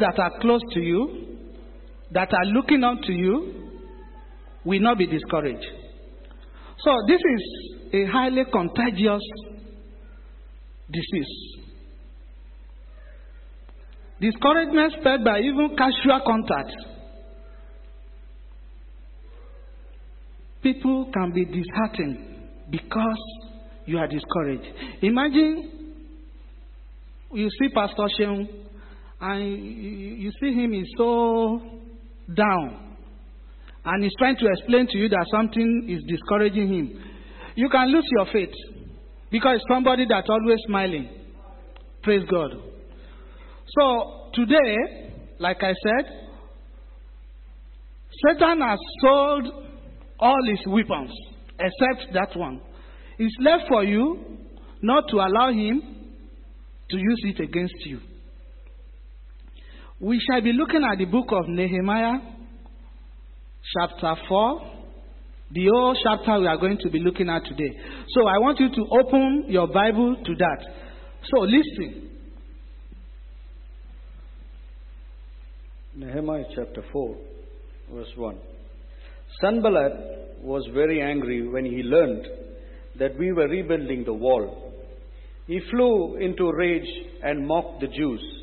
that are close to you, that are looking up to you, will not be discouraged. So, this is a highly contagious disease. Discouragement spread by even casual contact. People can be disheartened because you are discouraged. Imagine you see Pastor Sheung and you see him is so down and he's trying to explain to you that something is discouraging him. You can lose your faith because somebody that's always smiling. Praise God. So today, like I said, Satan has sold all his weapons except that one. It's left for you not to allow him to use it against you. We shall be looking at the book of Nehemiah, chapter 4, the whole chapter we are going to be looking at today. So I want you to open your Bible to that. So listen. Nehemiah chapter 4, verse 1. Sanballat was very angry when he learned that we were rebuilding the wall. He flew into rage and mocked the Jews,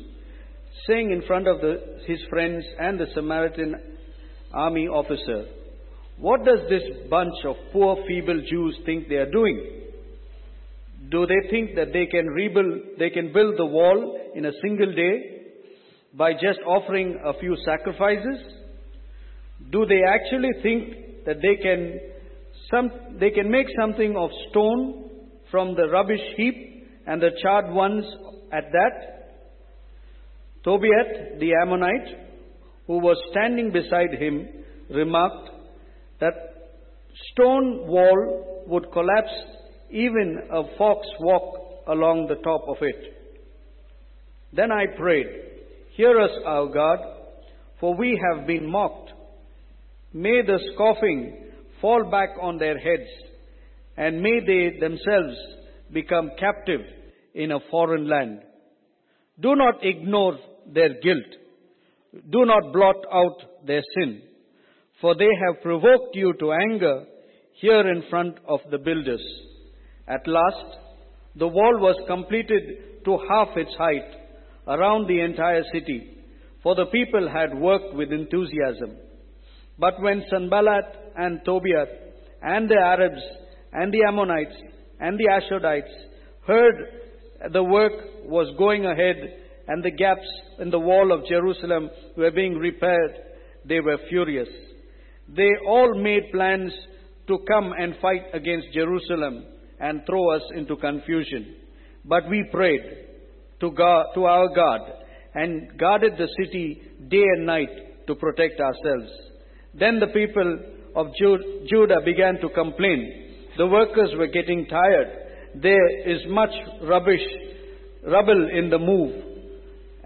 saying in front of the, his friends and the Samaritan army officer, What does this bunch of poor, feeble Jews think they are doing? Do they think that they can rebuild, they can build the wall in a single day by just offering a few sacrifices? Do they actually think that they can, some, they can make something of stone from the rubbish heap and the charred ones at that? Tobiah the Ammonite, who was standing beside him, remarked that stone wall would collapse even a fox walk along the top of it. Then I prayed, Hear us, our God, for we have been mocked. May the scoffing fall back on their heads, and may they themselves become captive in a foreign land. Do not ignore their guilt. Do not blot out their sin, for they have provoked you to anger here in front of the builders. At last, the wall was completed to half its height around the entire city, for the people had worked with enthusiasm. But when Sanballat and Tobiah and the Arabs and the Ammonites and the Ashdodites heard the work was going ahead and the gaps in the wall of Jerusalem were being repaired, they were furious. They all made plans to come and fight against Jerusalem and throw us into confusion. But we prayed to, God, to our God and guarded the city day and night to protect ourselves. Then the people of Judah began to complain. The workers were getting tired. There is much rubbish, rubble in the move,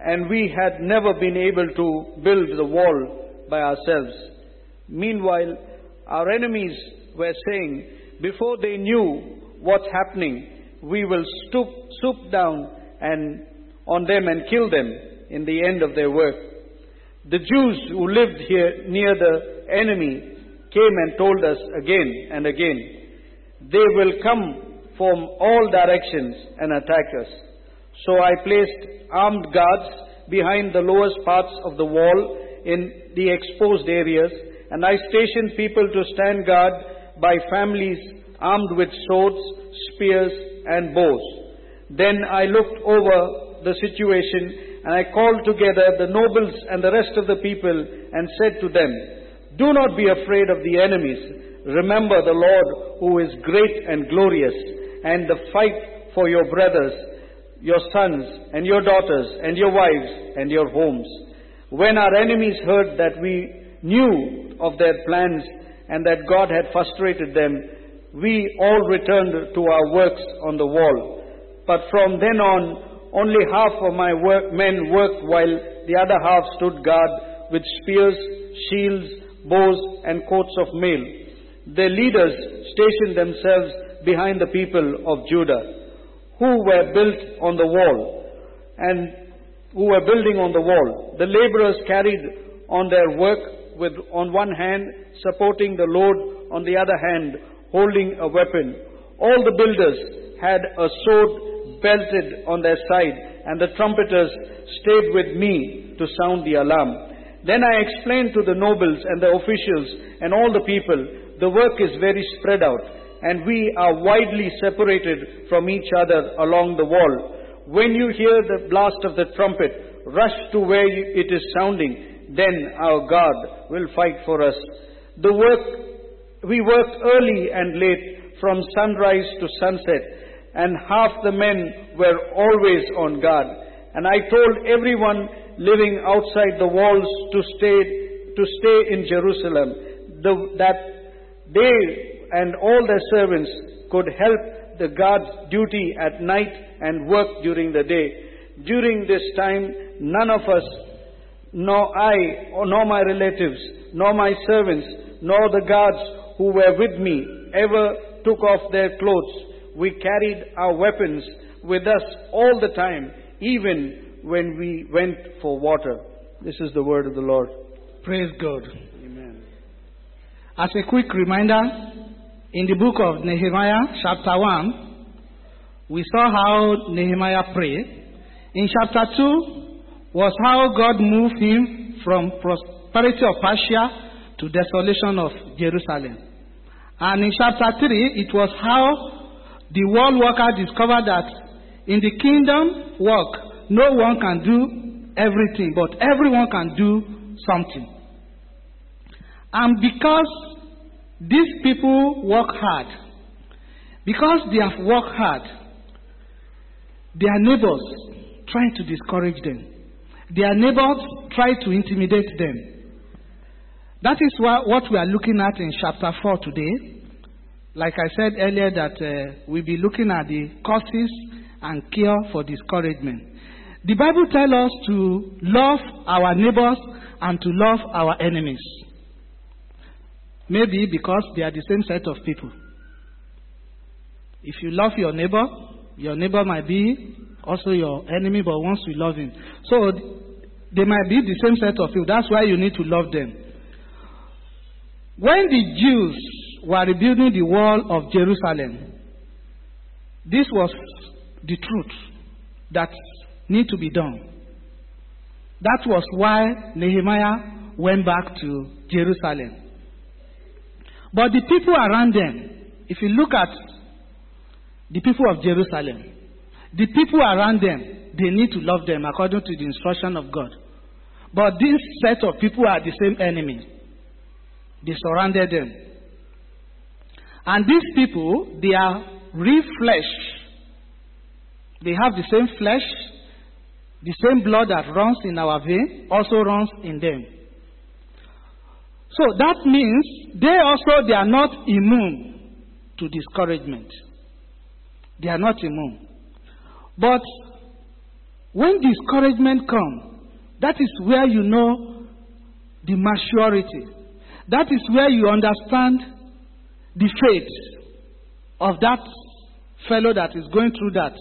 and we had never been able to build the wall by ourselves. Meanwhile, our enemies were saying, before they knew what's happening, we will stoop, stoop down and on them and kill them in the end of their work. The Jews who lived here near the enemy came and told us again and again, they will come from all directions and attack us. So I placed armed guards behind the lowest parts of the wall in the exposed areas, and I stationed people to stand guard by families armed with swords, spears, and bows. Then I looked over the situation and I called together the nobles and the rest of the people and said to them, Do not be afraid of the enemies. Remember the Lord who is great and glorious, and the fight for your brothers, your sons, and your daughters, and your wives, and your homes. When our enemies heard that we knew of their plans and that God had frustrated them, we all returned to our works on the wall. But from then on, only half of my work, men worked while the other half stood guard with spears, shields, bows, and coats of mail. Their leaders stationed themselves behind the people of Judah, who were built on the wall. And who were building on the wall. The laborers carried on their work with on one hand supporting the load, on the other hand holding a weapon. All the builders had a sword belted on their side, and the trumpeters stayed with me to sound the alarm. Then I explained to the nobles and the officials and all the people, the work is very spread out, and we are widely separated from each other along the wall. When you hear the blast of the trumpet, rush to where it is sounding, then our God will fight for us. The work, we worked early and late, from sunrise to sunset, and half the men were always on guard. And I told everyone living outside the walls to stay, to stay in Jerusalem, the, that they and all their servants could help the guard's duty at night and work during the day. During this time, none of us, nor I, nor my relatives, nor my servants, nor the guards who were with me ever took off their clothes. We carried our weapons with us all the time, even when we went for water. This is the word of the Lord. Praise God. Amen. As a quick reminder, in the book of Nehemiah, chapter 1, we saw how Nehemiah prayed. In chapter 2 was how God moved him from prosperity of Persia to desolation of Jerusalem. And in chapter 3, it was how the world worker discovered that in the kingdom work, no one can do everything, but everyone can do something. And because these people work hard, because they have worked hard, their neighbors try to discourage them. Their neighbors try to intimidate them. That is what we are looking at in chapter 4 today. Like I said earlier, that uh, we'll be looking at the causes and cure for discouragement. The Bible tells us to love our neighbors and to love our enemies. Maybe because they are the same set of people. If you love your neighbor, your neighbor might be also your enemy, but once you love him. So they might be the same set of people. That's why you need to love them. When the Jews were rebuilding the wall of Jerusalem, this was the truth that need to be done. That was why Nehemiah went back to Jerusalem. But the people around them, if you look at the people of Jerusalem, the people around them, they need to love them according to the instruction of God. But this set of people are the same enemy. They surrounded them. And these people, they are real flesh. They have the same flesh, the same blood that runs in our vein also runs in them. So that means they also they are not immune to discouragement. They are not immune. But when discouragement comes, that is where you know the maturity. That is where you understand the faith of that fellow that is going through that.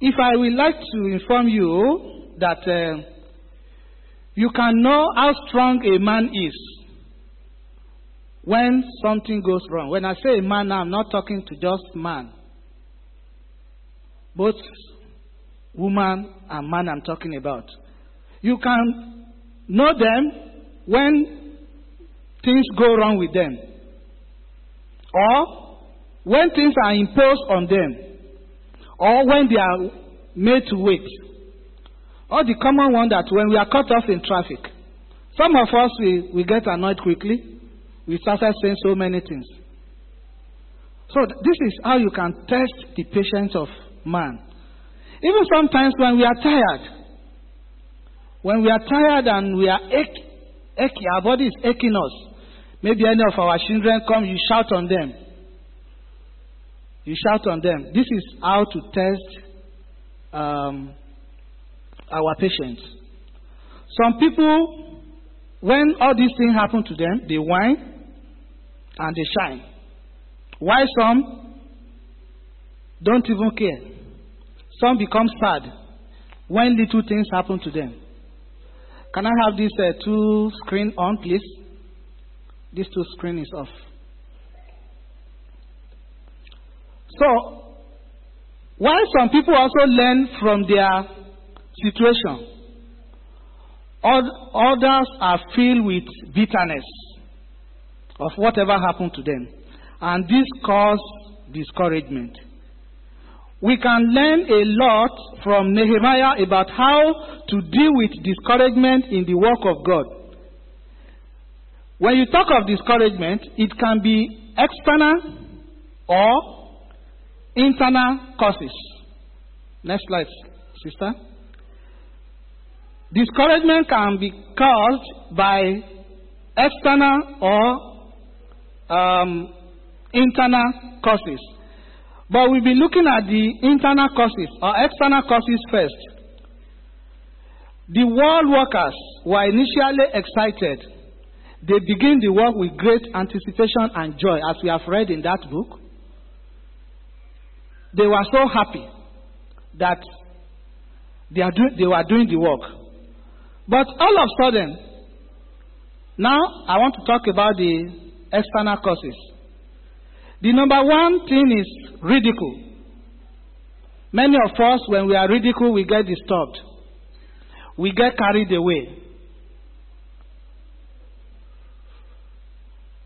If I would like to inform you that uh, you can know how strong a man is when something goes wrong. When I say a man, I'm not talking to just man. Both woman and man I'm talking about. You can know them when things go wrong with them. Or when things are imposed on them. Or when they are made to wait. Or the common one that when we are cut off in traffic. Some of us, we, we get annoyed quickly. We started saying so many things. So this is how you can test the patience of man. Even sometimes when we are tired, when we are tired and we are ache, our body is aching us. Maybe any of our children come, you shout on them. You shout on them. This is how to test um, our patience. Some people, when all these things happen to them, they whine and they shine. Why some don't even care? Some become sad when little things happen to them. Can I have this uh, two screen on, please? This two screen is off. So, while some people also learn from their situation, others are filled with bitterness of whatever happened to them. And this causes discouragement. We can learn a lot from Nehemiah about how to deal with discouragement in the work of God. When you talk of discouragement, it can be external or internal causes. Next slide, sister. Discouragement can be caused by external or um, internal causes. But we'll be looking at the internal causes or external causes first. The world workers were initially excited. They begin the work with great anticipation and joy, as we have read in that book. They were so happy that they, do- they were doing the work. But all of a sudden, now I want to talk about the external causes. The number one thing is ridicule. Many of us, when we are ridiculed, we get disturbed. We get carried away.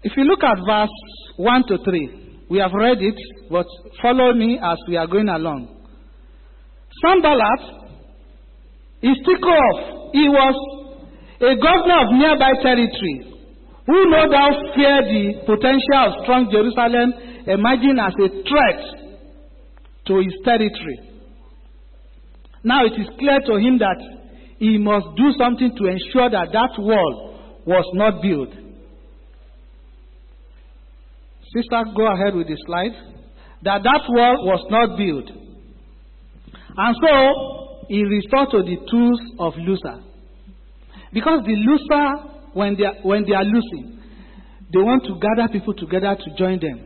If you look at verse 1 to 3, we have read it, but follow me as we are going along. Sanballat is ticked off. He was a governor of nearby territory who no doubt fear the potential of strong Jerusalem emerging as a threat to his territory. Now it is clear to him that he must do something to ensure that that wall was not built. Sister, go ahead with the slide. That that wall was not built. And so he restored to the tools of Luther. Because the Luther when they are, when they are losing, they want to gather people together to join them.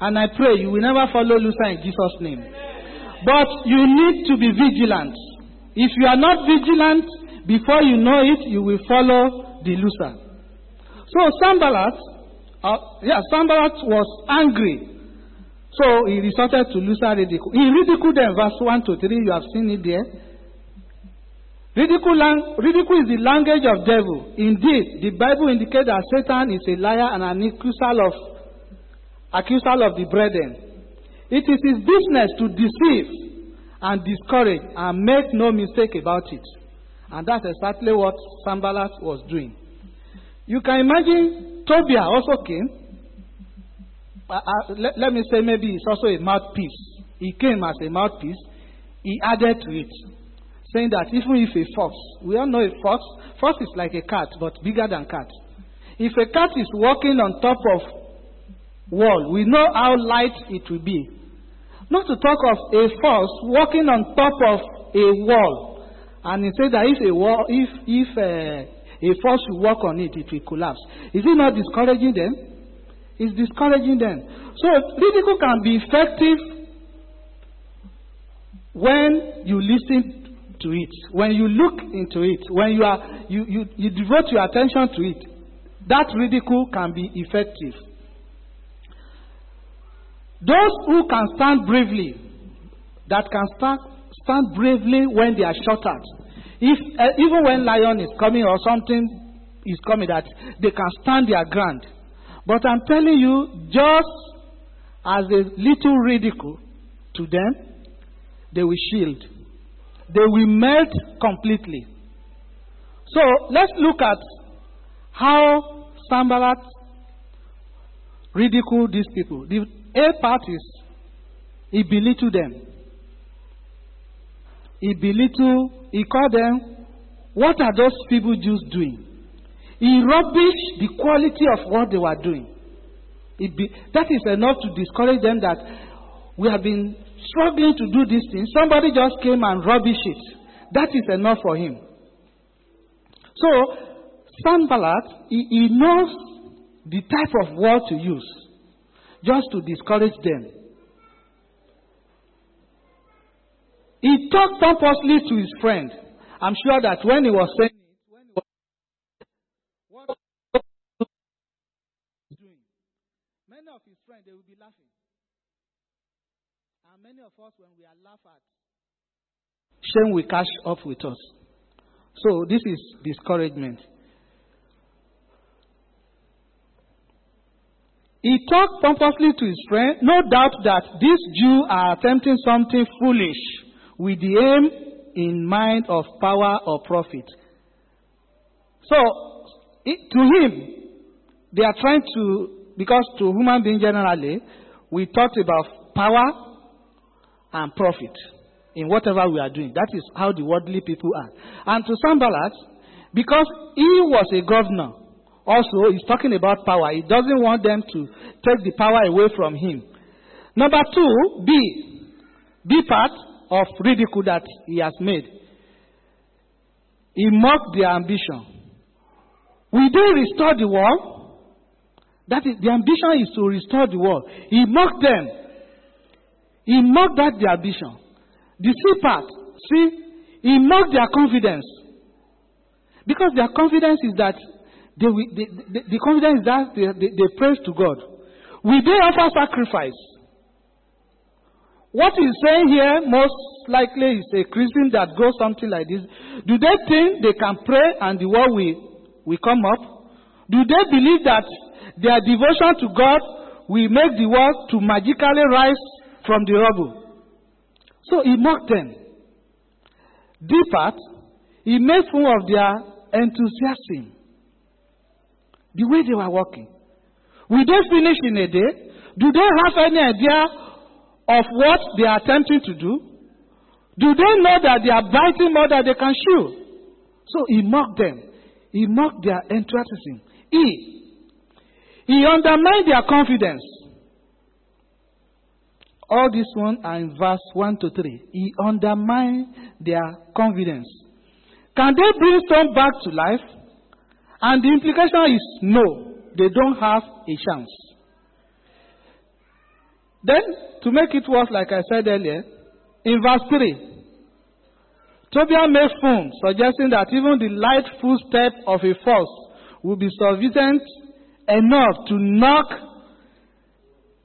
And I pray you will never follow Luther in Jesus' name. But you need to be vigilant. If you are not vigilant, before you know it, you will follow the Luther. So Sanballat, uh, yeah, Sanballat was angry. So he resorted to Luther ridicule. He ridiculed them, verse 1 to 3, you have seen it there. Ridicule, ridicule is the language of devil. Indeed, the Bible indicates that Satan is a liar and an accuser of, accuser of the brethren. It is his business to deceive and discourage and make no mistake about it. And that's exactly what Sanballat was doing. You can imagine Tobiah also came. Uh, uh, let, let me say maybe he's also a mouthpiece. He came as a mouthpiece. He added to it saying that even if a fox, we all know a fox, fox is like a cat, but bigger than cat. If a cat is walking on top of wall, we know how light it will be. Not to talk of a fox walking on top of a wall, and he said that if a wall, if if uh, a fox will walk on it, it will collapse. Is it not discouraging them? It's discouraging them. So ridicule can be effective when you listen to it, when you look into it, when you, are, you, you, you devote your attention to it, that ridicule can be effective. Those who can stand bravely, that can stand, stand bravely when they are shot at, if, uh, even when lion is coming or something is coming, that they can stand their ground. But I'm telling you, just as a little ridicule to them, they will shield they will melt completely. So let's look at how Sanballat ridiculed these people. The A part is he belittled them. He belittled, he called them, what are those people Jews doing? He rubbished the quality of what they were doing. Be, that is enough to discourage them that we have been struggling to do this thing, somebody just came and rubbished it. That is enough for him. So, Sanballat, he, he knows the type of word to use just to discourage them. He talked pompously to his friend. I'm sure that when he was saying many of his friends they will be laughing. And many of us, when we are laughed at, shame will catch up with us. So this is discouragement. He talked pompously to his friend, no doubt that these Jews are attempting something foolish with the aim in mind of power or profit. So, to him, they are trying to, because to human beings generally, we talked about power and profit in whatever we are doing. That is how the worldly people are. And to Sanballat, because he was a governor, also he's talking about power. He doesn't want them to take the power away from him. Number two, B. B part of ridicule that he has made. He mocked their ambition. We do restore the world? That is, the ambition is to restore the world. He mocked them. He mocked that their ambition. The C part, see, he mocked their confidence. Because their confidence is that they, they, they, the confidence that they, they, they praise to God. Will they offer sacrifice? What he's saying here, most likely, is a Christian that goes something like this. Do they think they can pray and the world will, will come up? Do they believe that their devotion to God will make the world to magically rise from the rubble? So he mocked them. D part, he made fun of their enthusiasm. The way they were working. Will they finish in a day? Do they have any idea of what they are attempting to do? Do they know that they are biting more than they can chew? So he mocked them. He mocked their enthusiasm. E. He undermined their confidence. All this one are in verse 1 to 3. He undermined their confidence. Can they bring stone back to life? And the implication is no, they don't have a chance. Then, to make it worse, like I said earlier, in verse 3, Tobiah made fun, suggesting that even the light footstep of a force will be sufficient enough to knock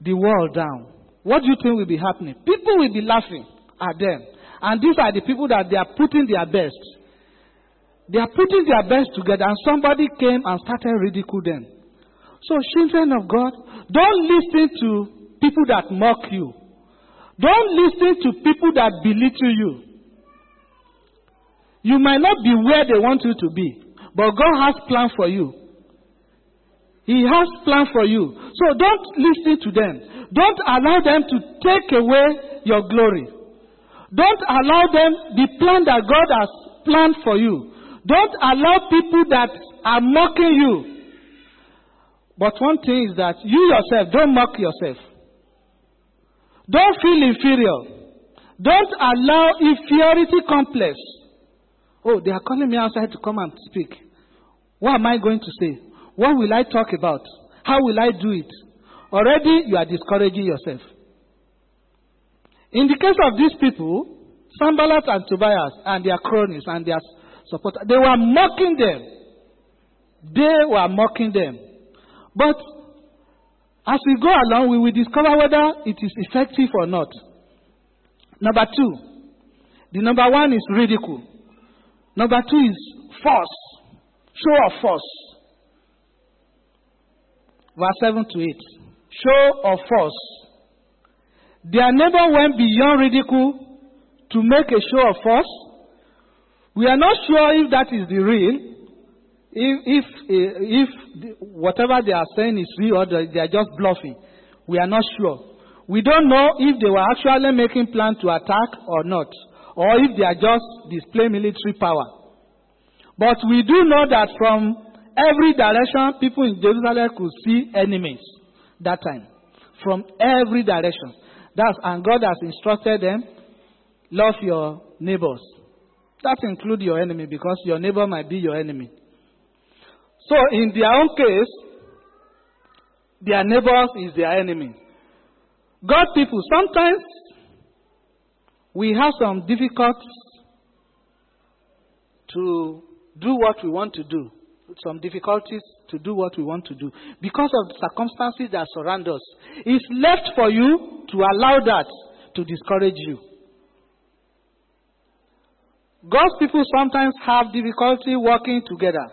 the wall down. What do you think will be happening? People will be laughing at them. And these are the people that they are putting their best. They are putting their best together, and somebody came and started ridicule them. So, children of God, don't listen to people that mock you. Don't listen to people that belittle you. You might not be where they want you to be, but God has plan for you. He has plan for you. So don't listen to them. Don't allow them to take away your glory. Don't allow them the plan that God has planned for you. Don't allow people that are mocking you. But one thing is that you yourself, don't mock yourself. Don't feel inferior. Don't allow inferiority complex. Oh, they are calling me outside to come and speak. What am I going to say? What will I talk about? How will I do it? Already you are discouraging yourself. In the case of these people, Sanballat and Tobias and their cronies and their supporters, they were mocking them. They were mocking them. But as we go along, we will discover whether it is effective or not. Number two, the number one is ridicule. Number two is force, show of force. Verse 7 to 8. Show of force. Their neighbor went beyond ridicule to make a show of force. We are not sure if that is the real, if, if, eh, if whatever they are saying is real or they are just bluffing. We are not sure. We don't know if they were actually making plan to attack or not, or if they are just display military power. But we do know that from every direction, people in Jerusalem could see enemies that time. From every direction. That's, and God has instructed them, love your neighbors. That includes your enemy because your neighbor might be your enemy. So in their own case, their neighbors is their enemy. God people, sometimes we have some difficulties to do what we want to do, some difficulties to do what we want to do because of the circumstances that surround us. It's left for you to allow that to discourage you. God's people sometimes have difficulty working together.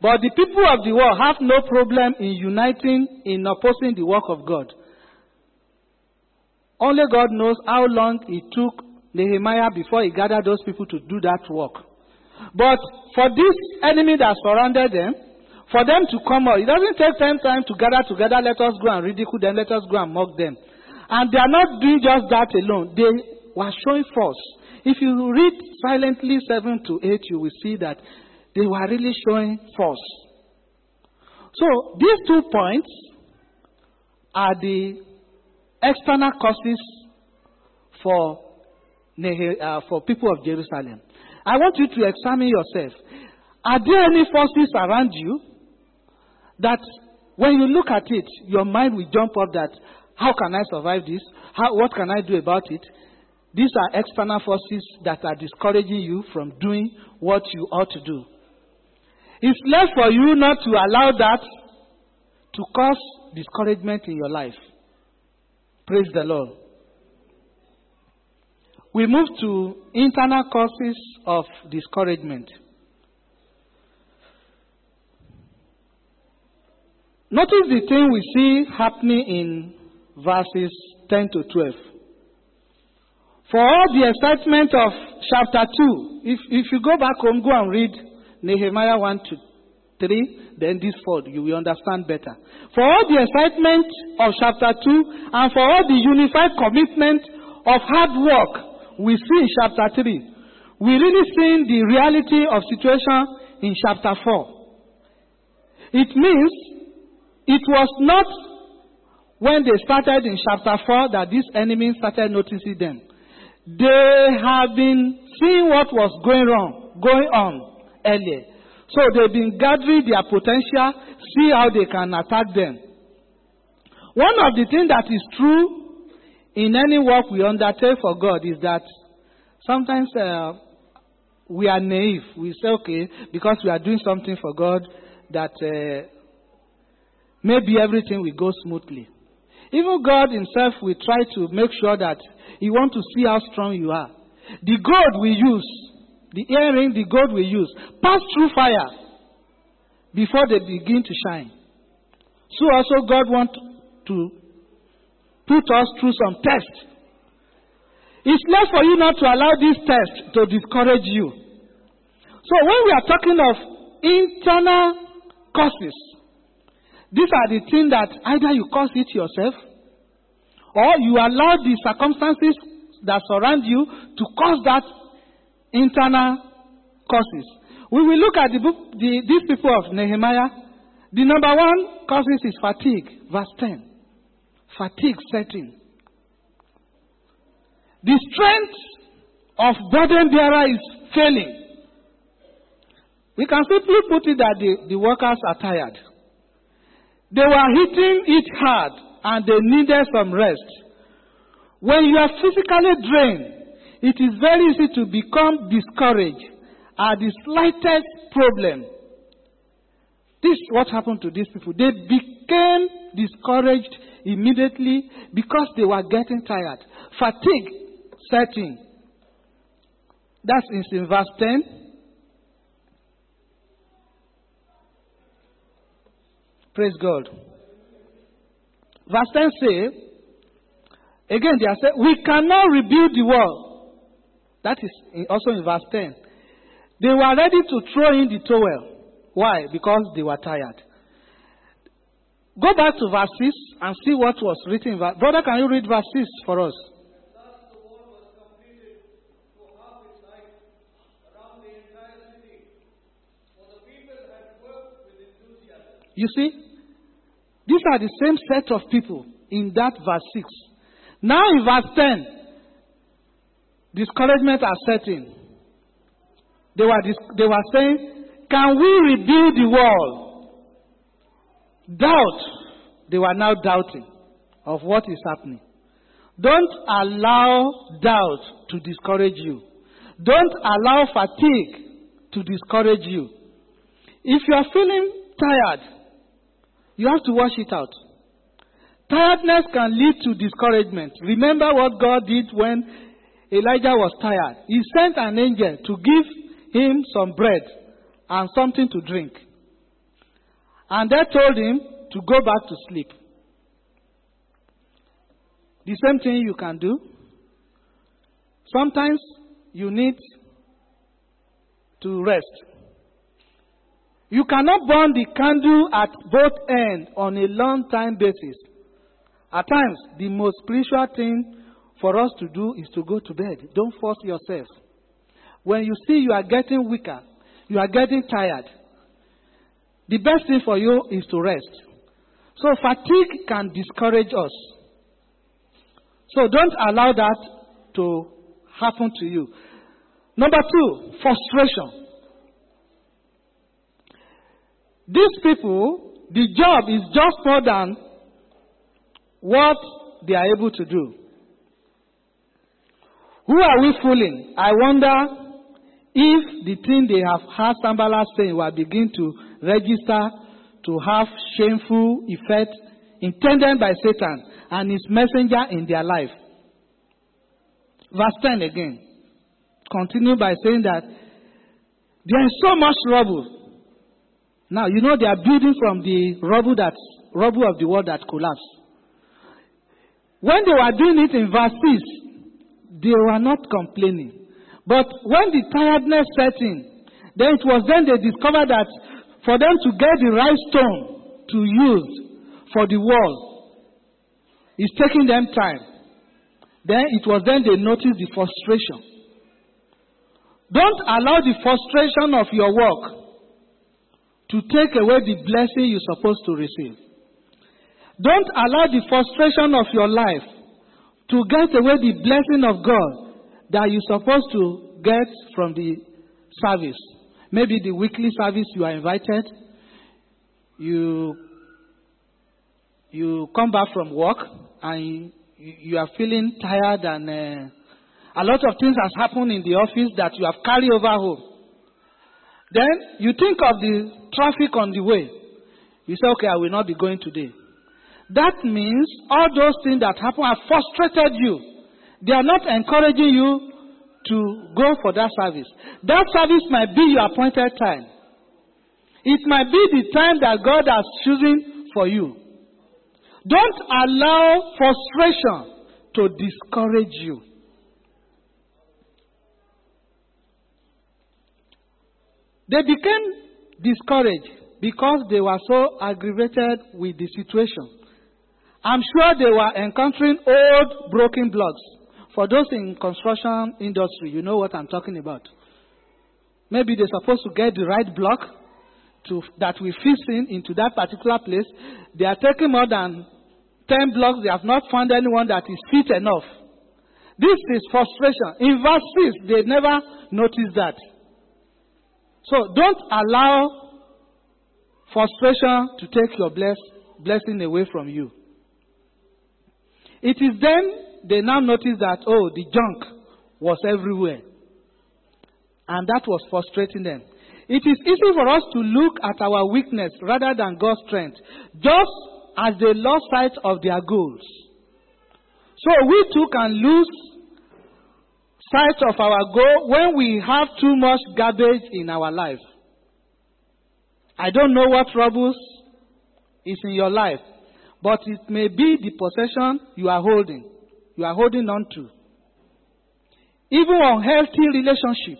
But the people of the world have no problem in uniting in opposing the work of God. Only God knows how long it took Nehemiah before he gathered those people to do that work. But for this enemy that surrounded them, for them to come out, it doesn't take them time to gather together, let us go and ridicule them, let us go and mock them. And they are not doing just that alone. They were showing force. If you read silently 7 to 8, you will see that they were really showing force. So these two points are the external causes for, uh, for people of Jerusalem. I want you to examine yourself. Are there any forces around you that when you look at it, your mind will jump up that, how can I survive this? How, what can I do about it? These are external forces that are discouraging you from doing what you ought to do. It's left for you not to allow that to cause discouragement in your life. Praise the Lord. We move to internal causes of discouragement. Notice the thing we see happening in verses 10 to 12. For all the excitement of chapter 2, if, if you go back home, go and read Nehemiah 1 to 3, then this 4, you will understand better. For all the excitement of chapter 2 and for all the unified commitment of hard work we see in chapter 3, we really see the reality of situation in chapter 4. It means it was not when they started in chapter 4 that these enemies started noticing them. They have been seeing what was going on, going on earlier. So they've been gathering their potential, see how they can attack them. One of the things that is true in any work we undertake for God is that sometimes uh, we are naive. We say, okay, because we are doing something for God, that uh, maybe everything will go smoothly. Even God Himself will try to make sure that He wants to see how strong you are. The gold we use, the earring, the gold we use, pass through fire before they begin to shine. So also God wants to put us through some tests. It's not for you not to allow this test to discourage you. So when we are talking of internal causes, these are the things that either you cause it yourself or you allow the circumstances that surround you to cause that internal causes. We will look at the book, the, these people of Nehemiah. The number one causes is fatigue, verse 10. Fatigue setting. The strength of burden bearer is failing. We can simply put it that the, the workers are tired. They were hitting it hard and they needed some rest. When you are physically drained, it is very easy to become discouraged at the slightest problem. This is what happened to these people. They became discouraged immediately because they were getting tired. Fatigue setting. That's in verse 10. Praise God. Verse 10 say, again they are saying, we cannot rebuild the wall. That is also in verse 10. They were ready to throw in the towel. Why? Because they were tired. Go back to verse 6 and see what was written. Brother, can you read verse 6 for us? You see, these are the same set of people in that verse 6. Now in verse 10, discouragement are setting. They were, they were saying, Can we rebuild the wall? Doubt. They were now doubting of what is happening. Don't allow doubt to discourage you. Don't allow fatigue to discourage you. If you are feeling tired, you have to wash it out. Tiredness can lead to discouragement. Remember what God did when Elijah was tired. He sent an angel to give him some bread and something to drink. And they told him to go back to sleep. The same thing you can do. Sometimes you need to rest. You cannot burn the candle at both ends on a long time basis. At times, the most spiritual thing for us to do is to go to bed. Don't force yourself. When you see you are getting weaker, you are getting tired, the best thing for you is to rest. So fatigue can discourage us. So don't allow that to happen to you. Number two, frustration. These people, the job is just more than what they are able to do. Who are we fooling? I wonder if the thing they have heard Sanballat saying will begin to register to have shameful effect intended by Satan and his messenger in their life. Verse 10 again. Continue by saying that there is so much rubble. Now, you know they are building from the rubble that rubble of the world that collapsed. When they were doing it in verse 6, they were not complaining. But when the tiredness set in, then it was then they discovered that for them to get the right stone to use for the wall, is taking them time. Then it was then they noticed the frustration. Don't allow the frustration of your work to take away the blessing you're supposed to receive. Don't allow the frustration of your life to get away the blessing of God that you're supposed to get from the service. Maybe the weekly service you are invited, you you come back from work and you are feeling tired and uh, a lot of things has happened in the office that you have carried over home. Then you think of the traffic on the way. You say, okay, I will not be going today. That means all those things that happen have frustrated you. They are not encouraging you to go for that service. That service might be your appointed time. It might be the time that God has chosen for you. Don't allow frustration to discourage you. They became discouraged because they were so aggravated with the situation. I'm sure they were encountering old broken blocks. For those in construction industry, you know what I'm talking about. Maybe they're supposed to get the right block to, that we fit in into that particular place. They are taking more than 10 blocks. They have not found anyone that is fit enough. This is frustration. In verse 6, they never noticed that. So don't allow frustration to take your bless, blessing away from you. It is then they now noticed that, oh, the junk was everywhere. And that was frustrating them. It is easy for us to look at our weakness rather than God's strength, just as they lost sight of their goals. So we too can lose sight of our goal when we have too much garbage in our life. I don't know what troubles is in your life, but it may be the possession you are holding, you are holding on to. Even unhealthy relationship,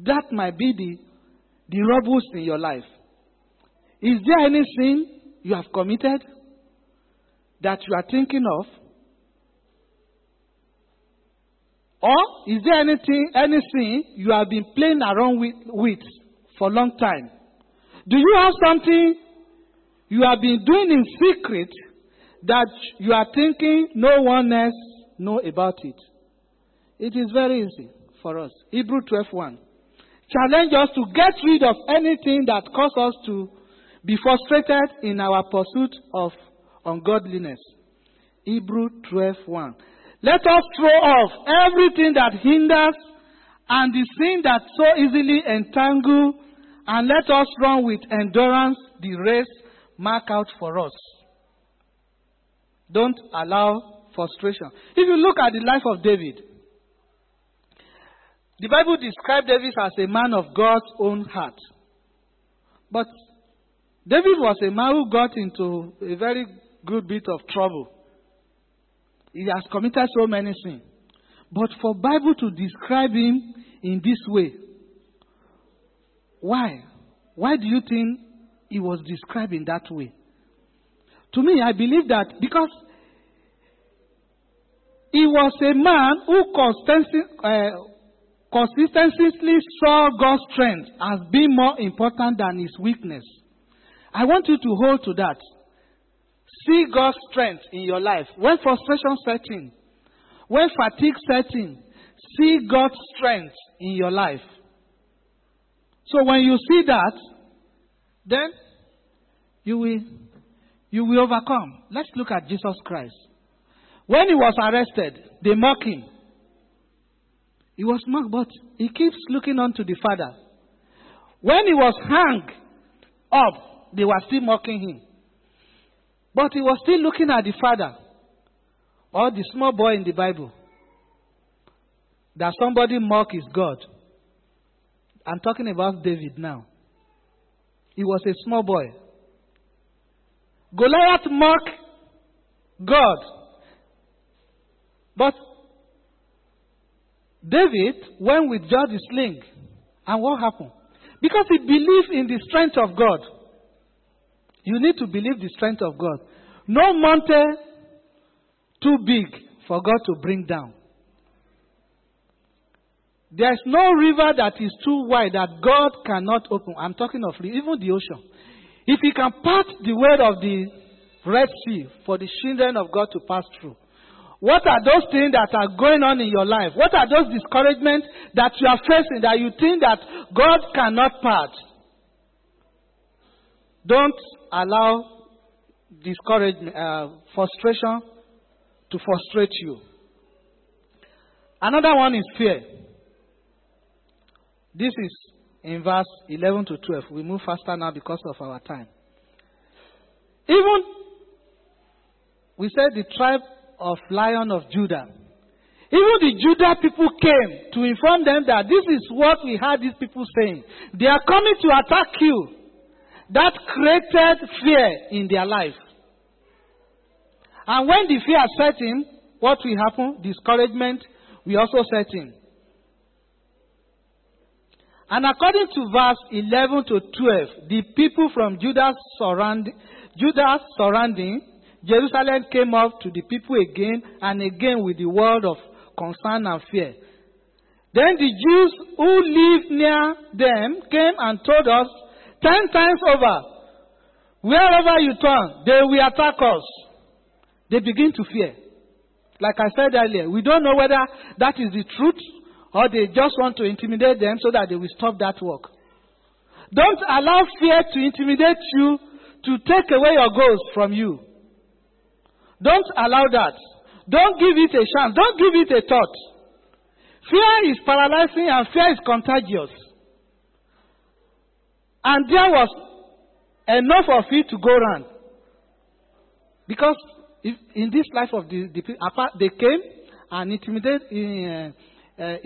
that might be the, the rubbles in your life. Is there any sin you have committed that you are thinking of? Or is there anything, anything you have been playing around with, with for a long time? Do you have something you have been doing in secret that you are thinking no one else know about it? It is very easy for us. Hebrew 12:1 challenge us to get rid of anything that causes us to be frustrated in our pursuit of ungodliness. Hebrew 12:1 Let us throw off everything that hinders and the sin that so easily entangle, and let us run with endurance the race marked out for us. Don't allow frustration. If you look at the life of David, the Bible describes David as a man of God's own heart. But David was a man who got into a very good bit of trouble. He has committed so many sins. But for Bible to describe him in this way, why? Why do you think he was described in that way? To me, I believe that because he was a man who uh, consistently saw God's strength as being more important than his weakness. I want you to hold to that. See God's strength in your life. When frustration sets in, when fatigue sets in, see God's strength in your life. So when you see that, then you will you will overcome. Let's look at Jesus Christ. When he was arrested, they mock him. He was mocked, but he keeps looking on to the Father. When he was hung up, they were still mocking him. But he was still looking at the Father or the small boy in the Bible. That somebody mock is God. I'm talking about David now. He was a small boy. Goliath mocked God. But David went with the sling. And what happened? Because he believed in the strength of God. You need to believe the strength of God. No mountain too big for God to bring down. There's no river that is too wide that God cannot open. I'm talking of even the ocean. If He can part the way of the Red Sea for the children of God to pass through, what are those things that are going on in your life? What are those discouragements that you are facing that you think that God cannot part? Don't allow discouragement, uh, frustration to frustrate you. Another one is fear. This is in verse 11 to 12. We move faster now because of our time. Even, we said the tribe of Lion of Judah. Even the Judah people came to inform them that this is what we heard these people saying. They are coming to attack you. That created fear in their life. And when the fear set in, what will happen? Discouragement will also set in. And according to verse 11 to 12, the people from Judah surround, Judah surrounding Jerusalem came up to the people again and again with the word of concern and fear. Then the Jews who lived near them came and told us ten times over, wherever you turn, they will attack us. They begin to fear. Like I said earlier, we don't know whether that is the truth or they just want to intimidate them so that they will stop that work. Don't allow fear to intimidate you to take away your goals from you. Don't allow that. Don't give it a chance. Don't give it a thought. Fear is paralyzing and fear is contagious. And there was enough of it to go around. Because in this life of the, the they came and intimidated, uh, uh,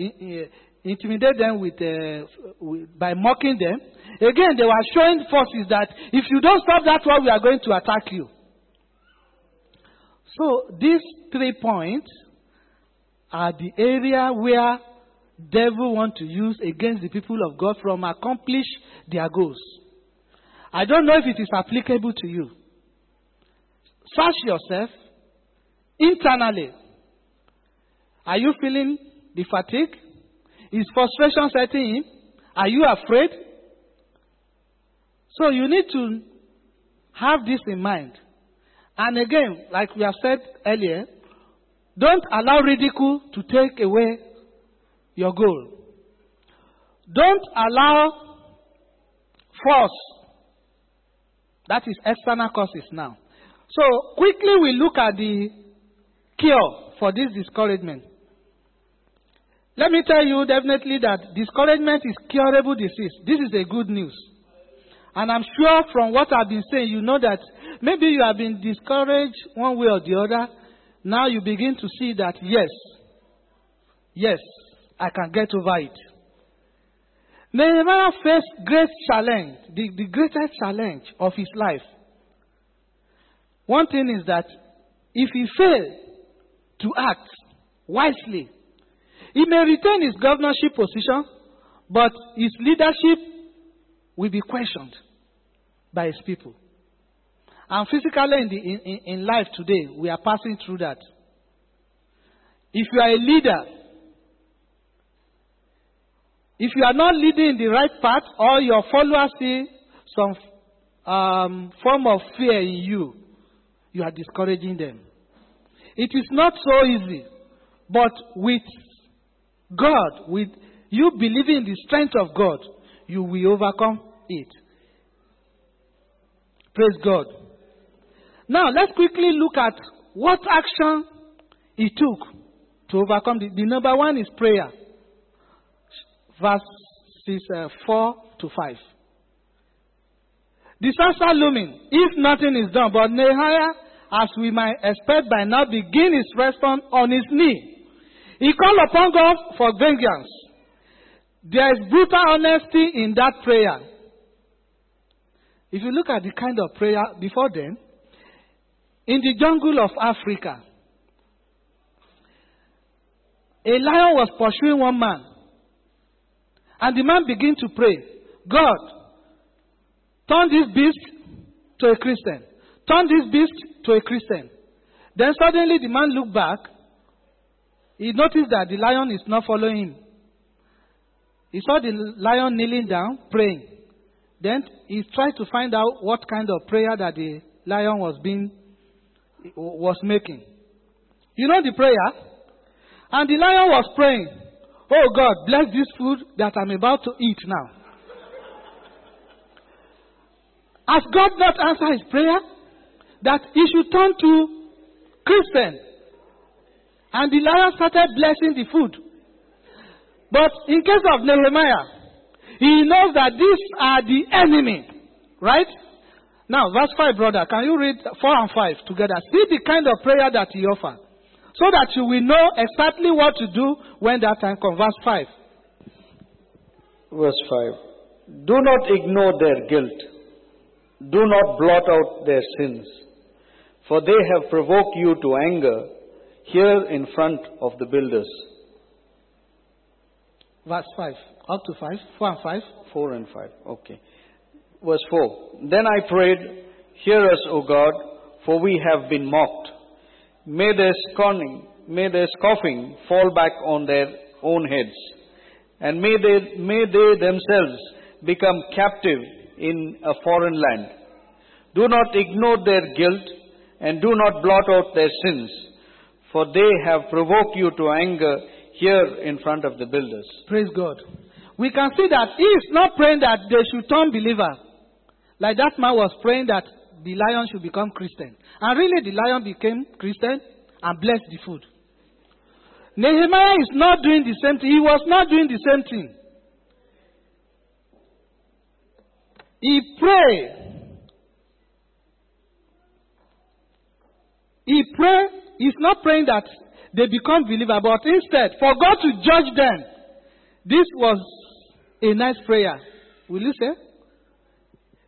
intimidate them with, uh, with, by mocking them. Again, they were showing forces that if you don't stop that war, we are going to attack you. So these three points are the area where devil want to use against the people of God from accomplish their goals. I don't know if it is applicable to you. Search yourself internally. Are you feeling the fatigue? Is frustration setting in? Are you afraid? So you need to have this in mind. And again, like we have said earlier, don't allow ridicule to take away your goal. Don't allow force. That is external causes now. So quickly we look at the cure for this discouragement. Let me tell you definitely that discouragement is curable disease. This is a good news. And I'm sure from what I've been saying, you know that maybe you have been discouraged one way or the other. Now you begin to see that, yes, yes, I can get over it. Nehemiah faced great challenge, the, the greatest challenge of his life. One thing is that if he failed to act wisely, he may retain his governorship position, but his leadership will be questioned by his people. And physically in, the, in, in life today, we are passing through that. If you are a leader, if you are not leading in the right path, or your followers see some um, form of fear in you, you are discouraging them. It is not so easy, but with God, with you believing in the strength of God, you will overcome it. Praise God. Now, let's quickly look at what action he took to overcome. The, the number one is prayer. Verses uh, 4 to 5. Disaster looming if nothing is done. But Nehemiah, as we might expect by now, begin his response on his knee. He called upon God for vengeance. There is brutal honesty in that prayer. If you look at the kind of prayer before then, in the jungle of Africa, a lion was pursuing one man. And the man began to pray, God, turn this beast to a Christian. Turn this beast to a Christian. Then suddenly the man looked back. He noticed that the lion is not following him. He saw the lion kneeling down, praying. Then he tried to find out what kind of prayer that the lion was being was making. You know the prayer? And the lion was praying, Oh God, bless this food that I'm about to eat now. Has God not answered his prayer? That he should turn to Christian. And the lion started blessing the food. But in case of Nehemiah, he knows that these are the enemy. Right? Now, verse 5, brother, can you read 4 and 5 together? See the kind of prayer that he offered. So that you will know exactly what to do when that time comes. Verse 5. Verse 5. Do not ignore their guilt. Do not blot out their sins. For they have provoked you to anger here in front of the builders. Verse 5. Up to 5. 4 and 5. 4 and 5. Okay. Verse 4. Then I prayed, Hear us, O God, for we have been mocked. May their scorning, may their scoffing fall back on their own heads, and may they, may they themselves become captive in a foreign land. Do not ignore their guilt, and do not blot out their sins, for they have provoked you to anger here in front of the builders. Praise God. We can see that he is not praying that they should turn believer. Like that man was praying that the lion should become Christian. And really, the lion became Christian and blessed the food. Nehemiah is not doing the same thing. He was not doing the same thing. He prayed. He prayed. He's not praying that they become believer, but instead, for God to judge them. This was a nice prayer. Will you say?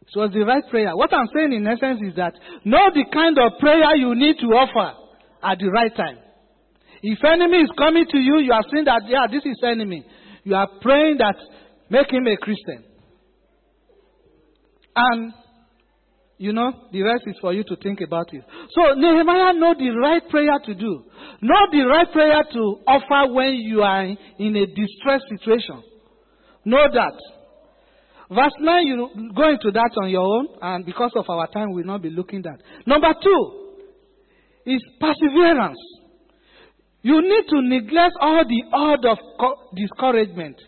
It was the right prayer. What I'm saying in essence is that know the kind of prayer you need to offer at the right time. If enemy is coming to you, you are saying that, yeah, this is enemy. You are praying that make him a Christian. And, you know, the rest is for you to think about it. So Nehemiah know the right prayer to do. Know the right prayer to offer when you are in a distressed situation. Know that. Verse 9, you go into that on your own, and because of our time, we'll not be looking at. That. Number two is perseverance. You need to neglect all the odd of discouragement.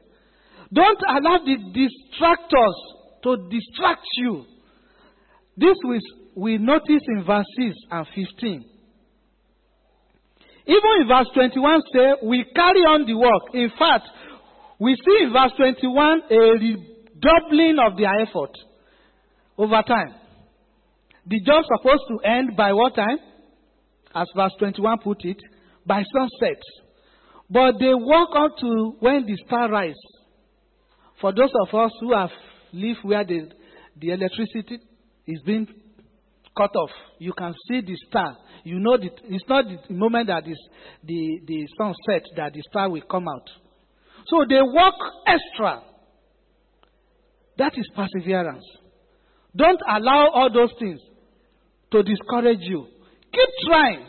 Don't allow the distractors to distract you. This we, we notice in verses and 15. Even in verse 21 say, we carry on the work. In fact, we see in verse 21 a redoubling of their effort over time. The job supposed to end by what time? As verse 21 put it, by sunset. But they walk on to when the star rise. For those of us who have lived where the, the electricity is being cut off, you can see the star. You know that it's not the moment that is the, the sun that the star will come out. So they work extra. That is perseverance. Don't allow all those things to discourage you. Keep trying.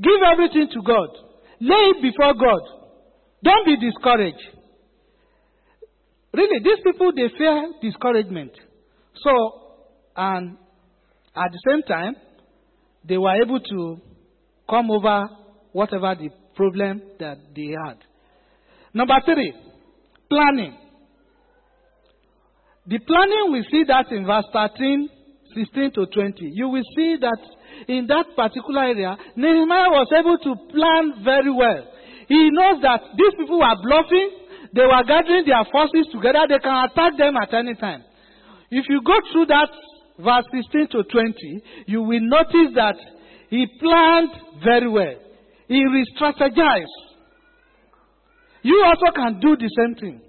Give everything to God. Lay it before God. Don't be discouraged. Really, these people, they fear discouragement. So, and at the same time, they were able to come over whatever the problem that they had. Number three, planning. The planning, we see that in verse 13, 16 to 20. You will see that in that particular area, Nehemiah was able to plan very well. He knows that these people were bluffing, they were gathering their forces together, they can attack them at any time. If you go through that verse 16 to 20, you will notice that he planned very well. He re strategized. You also can do the same thing.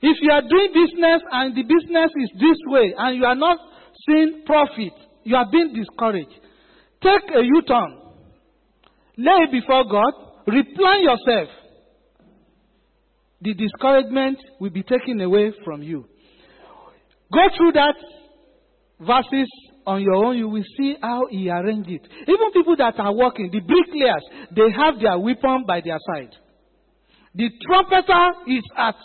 If you are doing business and the business is this way and you are not seeing profit, you are being discouraged. Take a U turn. Lay it before God. Replan yourself. The discouragement will be taken away from you. Go through that verses on your own, you will see how he arranged it. Even people that are working, the bricklayers, they have their weapon by their side. The trumpeter is at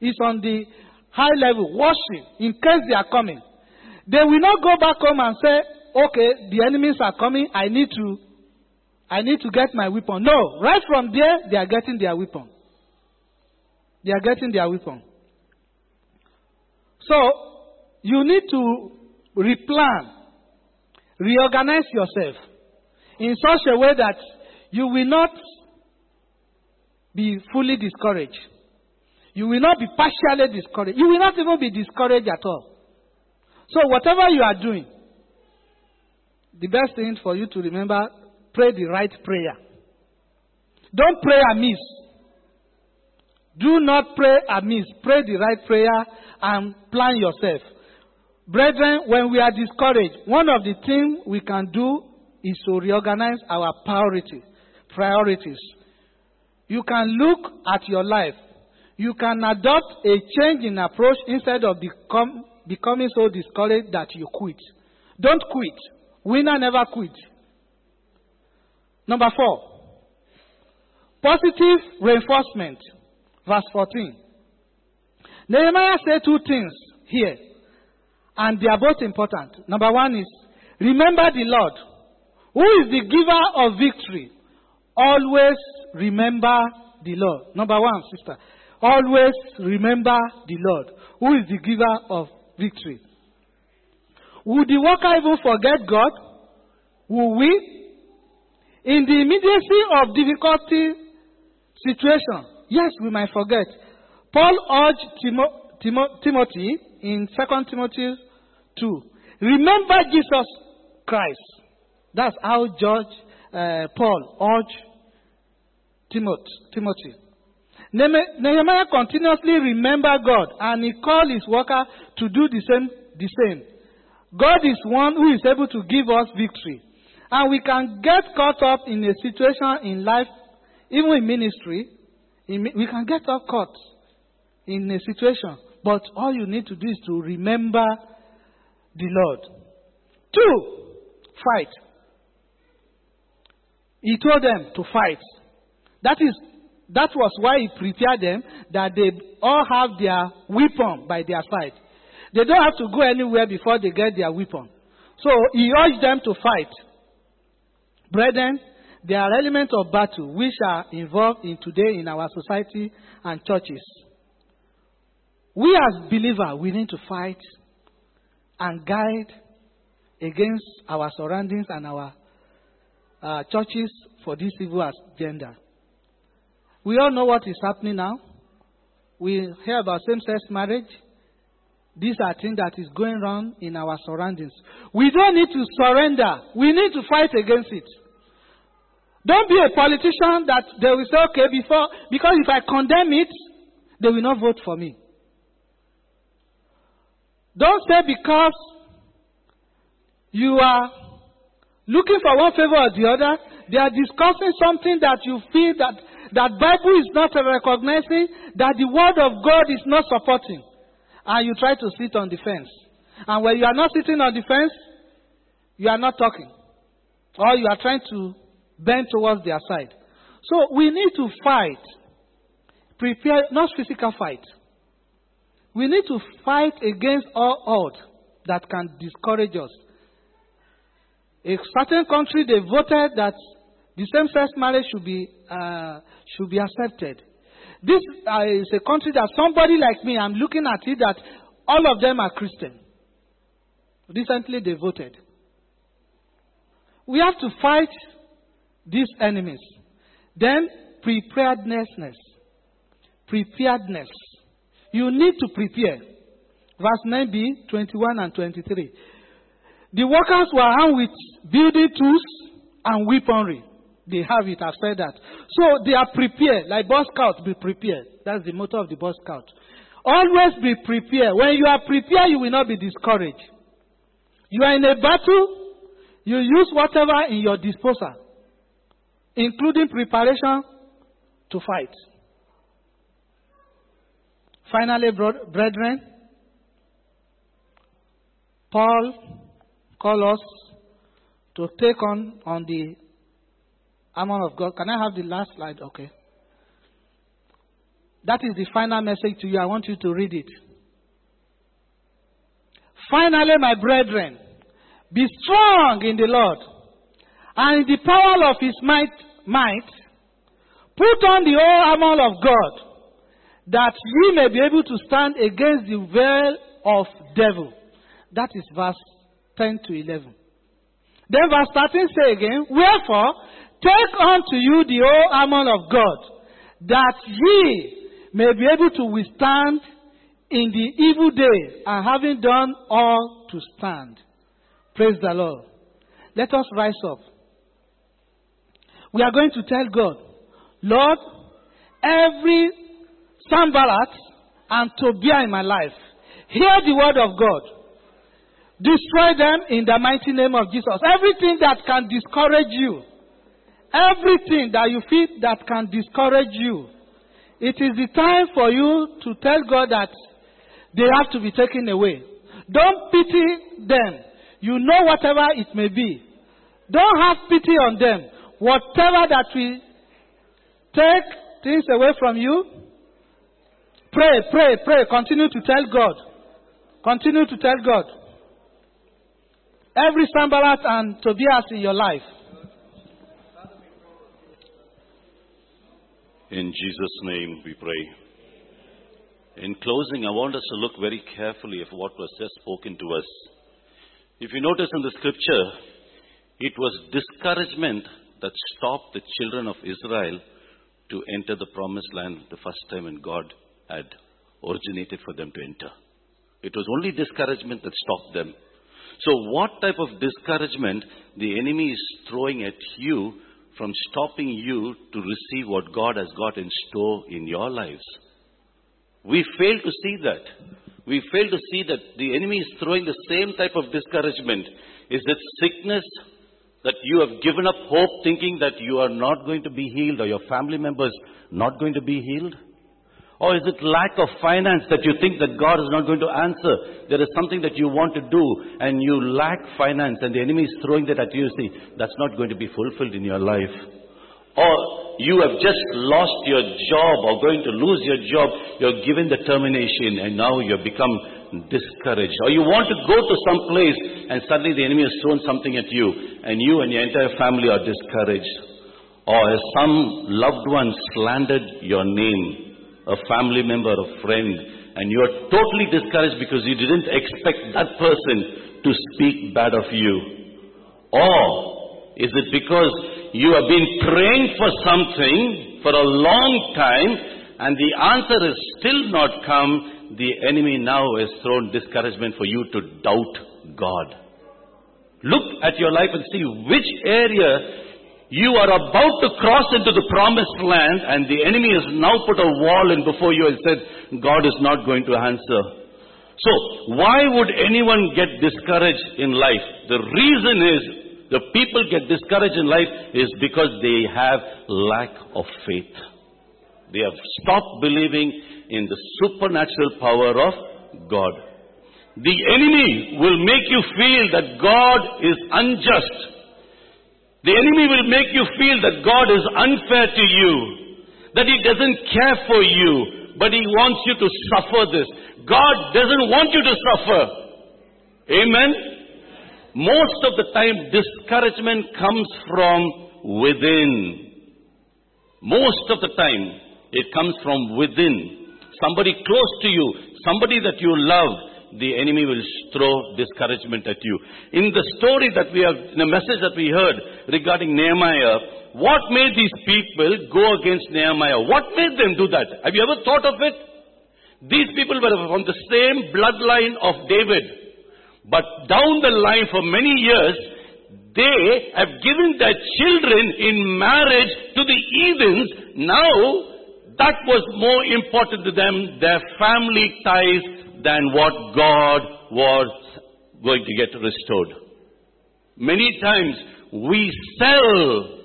is on the high level, watching in case they are coming. They will not go back home and say, okay, the enemies are coming, I need to, I need to get my weapon. No, right from there, they are getting their weapon. They are getting their weapon. So, you need to replan, reorganize yourself in such a way that you will not be fully discouraged. You will not be partially discouraged. You will not even be discouraged at all. So, whatever you are doing, the best thing for you to remember pray the right prayer. Don't pray amiss. Do not pray amiss. Pray the right prayer and plan yourself. Brethren, when we are discouraged, one of the things we can do is to reorganize our priorities. Priorities. You can look at your life you can adopt a change in approach instead of become, becoming so discouraged that you quit. Don't quit. Winner never quit. Number four, positive reinforcement. Verse 14. Nehemiah said two things here, and they are both important. Number one is remember the Lord, who is the giver of victory. Always remember the Lord. Number one, sister. Always remember the Lord, who is the giver of victory. Would the worker even forget God? Will we? In the immediacy of difficulty situation, yes, we might forget. Paul urged Timo, Timo, Timothy in 2 Timothy 2. Remember Jesus Christ. That's how George uh, Paul urged Timothy. Nehemiah continuously remembered God and he called his worker to do the same, the same. God is one who is able to give us victory. And we can get caught up in a situation in life, even in ministry, in, we can get up caught in a situation. But all you need to do is to remember the Lord. Two, fight. He told them to fight. That is that was why he prepared them that they all have their weapon by their side. They don't have to go anywhere before they get their weapon. So he urged them to fight. Brethren, there are elements of battle which are involved in today in our society and churches. We as believers, we need to fight and guide against our surroundings and our uh, churches for this evil agenda. We all know what is happening now. We hear about same sex marriage. These are things that is going on in our surroundings. We don't need to surrender. We need to fight against it. Don't be a politician that they will say, okay, before, because if I condemn it, they will not vote for me. Don't say because you are looking for one favor or the other, they are discussing something that you feel that that Bible is not recognizing, that the word of God is not supporting. And you try to sit on the fence. And when you are not sitting on the fence, you are not talking. Or you are trying to bend towards their side. So we need to fight. Prepare, not physical fight. We need to fight against all odds that can discourage us. A certain country, they voted that the same-sex marriage should be uh, should be accepted. This uh, is a country that somebody like me, I'm looking at it that all of them are Christian. Recently, they voted. We have to fight these enemies. Then preparedness. Preparedness. You need to prepare. Verse 9b, 21 and 23. The workers were armed with building tools and weaponry. They have it, I've said that. So they are prepared. Like Boy Scout, be prepared. That's the motto of the Boy Scout. Always be prepared. When you are prepared, you will not be discouraged. You are in a battle, you use whatever in your disposal, including preparation to fight. Finally, brethren, Paul calls us to take on on the armor of God. Can I have the last slide? Okay. That is the final message to you. I want you to read it. Finally, my brethren, be strong in the Lord and in the power of his might, might put on the whole armor of God that ye may be able to stand against the veil of devil. That is verse 10 to 11. Then verse 13 say again, Wherefore, take unto you the whole armor of God, that ye may be able to withstand in the evil day, and having done all to stand. Praise the Lord. Let us rise up. We are going to tell God, Lord, every Sanballat and Tobiah in my life. Hear the word of God. Destroy them in the mighty name of Jesus. Everything that can discourage you, everything that you feel that can discourage you, it is the time for you to tell God that they have to be taken away. Don't pity them. You know whatever it may be. Don't have pity on them. Whatever that will take things away from you, Pray, pray, pray. Continue to tell God. Continue to tell God. Every Sanballat and Tobias in your life. In Jesus' name we pray. In closing, I want us to look very carefully at what was just spoken to us. If you notice in the scripture, it was discouragement that stopped the children of Israel to enter the promised land the first time when God had originated for them to enter. It was only discouragement that stopped them. So, what type of discouragement the enemy is throwing at you from stopping you to receive what God has got in store in your lives? We fail to see that. We fail to see that the enemy is throwing the same type of discouragement. Is it sickness that you have given up hope thinking that you are not going to be healed or your family members not going to be healed? Or is it lack of finance that you think that God is not going to answer? There is something that you want to do and you lack finance and the enemy is throwing that at you. See, that's not going to be fulfilled in your life. Or you have just lost your job or going to lose your job. You're given the termination and now you have become discouraged. Or you want to go to some place and suddenly the enemy has thrown something at you and you and your entire family are discouraged. Or some loved one slandered your name a family member, a friend, and you are totally discouraged because you didn't expect that person to speak bad of you. Or Is it because you have been praying for something for a long time and the answer is still not come? The enemy now has thrown discouragement for you to doubt God. Look at your life and see which area you are about to cross into the promised land and the enemy has now put a wall in before you and said, God is not going to answer. So, why would anyone get discouraged in life? The reason is, the people get discouraged in life is because they have lack of faith. They have stopped believing in the supernatural power of God. The enemy will make you feel that God is unjust. The enemy will make you feel that God is unfair to you, that He doesn't care for you, but He wants you to suffer this. God doesn't want you to suffer. Amen? Most of the time, discouragement comes from within. Most of the time, it comes from within. Somebody close to you, somebody that you love, the enemy will throw discouragement at you. In the story that we have, in the message that we heard regarding Nehemiah, what made these people go against Nehemiah? What made them do that? Have you ever thought of it? These people were from the same bloodline of David. But down the line for many years, they have given their children in marriage to the heathens. Now, that was more important to them, their family ties than what God was going to get restored. Many times we sell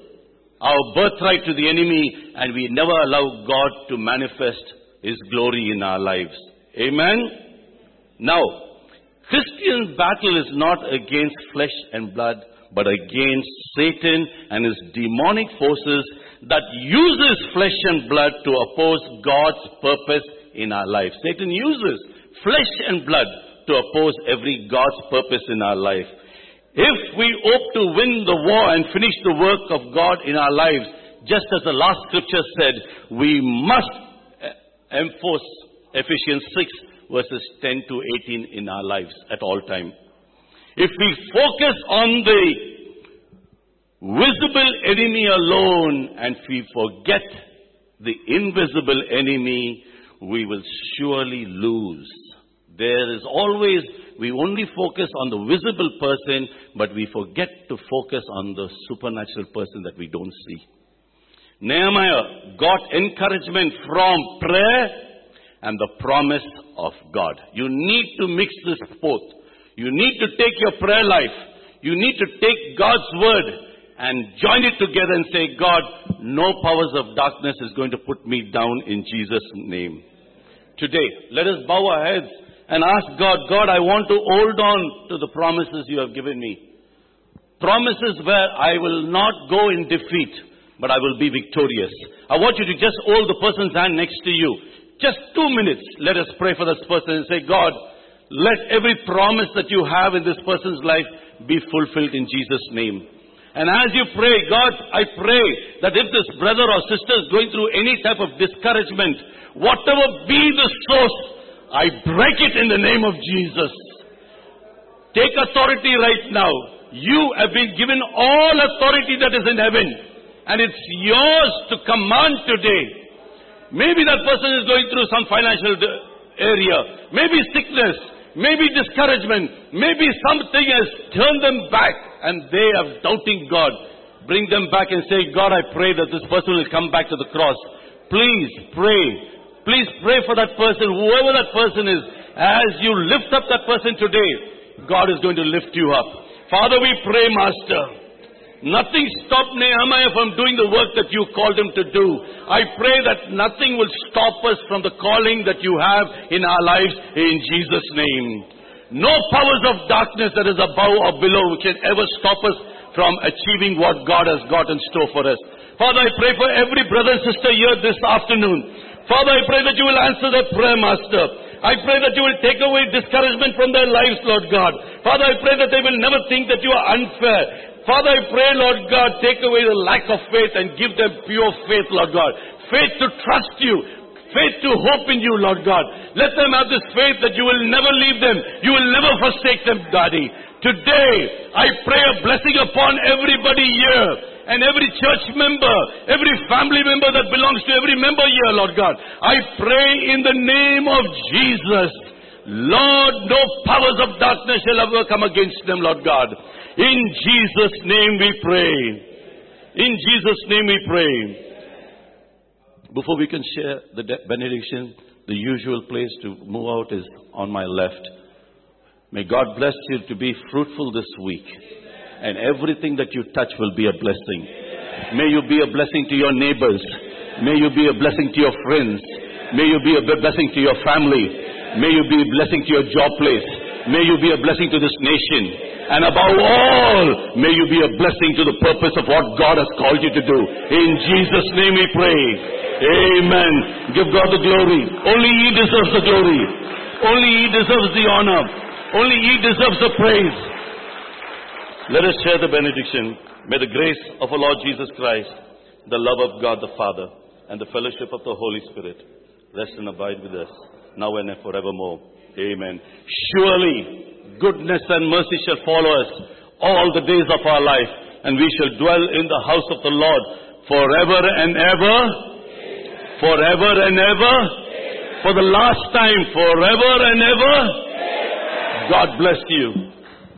our birthright to the enemy and we never allow God to manifest His glory in our lives. Amen? Now, Christian battle is not against flesh and blood, but against Satan and his demonic forces that uses flesh and blood to oppose God's purpose in our lives. Satan uses flesh and blood to oppose every God's purpose in our life. If we hope to win the war and finish the work of God in our lives, just as the last scripture said, we must eh, enforce Ephesians 6 verses 10 to 18 in our lives at all time. If we focus on the visible enemy alone and we forget the invisible enemy, we will surely lose. There is always, we only focus on the visible person, but we forget to focus on the supernatural person that we don't see. Nehemiah got encouragement from prayer and the promise of God. You need to mix this both. You need to take your prayer life. You need to take God's word and join it together and say, God, no powers of darkness is going to put me down in Jesus' name. Today, let us bow our heads and ask God, God, I want to hold on to the promises you have given me. Promises where I will not go in defeat, but I will be victorious. I want you to just hold the person's hand next to you. Just two minutes. Let us pray for this person and say, God, let every promise that you have in this person's life be fulfilled in Jesus' name. And as you pray, God, I pray that if this brother or sister is going through any type of discouragement, whatever be the source I break it in the name of Jesus. Take authority right now. You have been given all authority that is in heaven. And it's yours to command today. Maybe that person is going through some financial area. Maybe sickness. Maybe discouragement. Maybe something has turned them back and they are doubting God. Bring them back and say, God, I pray that this person will come back to the cross. Please pray Please pray for that person, whoever that person is. As you lift up that person today, God is going to lift you up. Father, we pray, Master. Nothing stopped Nehemiah from doing the work that you called him to do. I pray that nothing will stop us from the calling that you have in our lives in Jesus' name. No powers of darkness that is above or below can ever stop us from achieving what God has got in store for us. Father, I pray for every brother and sister here this afternoon. Father, I pray that you will answer their prayer, Master. I pray that you will take away discouragement from their lives, Lord God. Father, I pray that they will never think that you are unfair. Father, I pray, Lord God, take away the lack of faith and give them pure faith, Lord God. Faith to trust you. Faith to hope in you, Lord God. Let them have this faith that you will never leave them. You will never forsake them, Daddy. Today, I pray a blessing upon everybody here and every church member, every family member that belongs to every member here, Lord God. I pray in the name of Jesus. Lord, no powers of darkness shall ever come against them, Lord God. In Jesus' name we pray. In Jesus' name we pray. Before we can share the benediction, the usual place to move out is on my left. May God bless you to be fruitful this week. And everything that you touch will be a blessing. May you be a blessing to your neighbors. May you be a blessing to your friends. May you be a blessing to your family. May you be a blessing to your job place. May you be a blessing to this nation. And above all, may you be a blessing to the purpose of what God has called you to do. In Jesus' name we pray. Amen. Give God the glory. Only He deserves the glory. Only He deserves the honor. Only He deserves the praise. Let us share the benediction. May the grace of our Lord Jesus Christ, the love of God the Father, and the fellowship of the Holy Spirit rest and abide with us now and forevermore. Amen. Surely goodness and mercy shall follow us all the days of our life, and we shall dwell in the house of the Lord forever and ever. Forever and ever. For the last time, forever and ever. God bless you.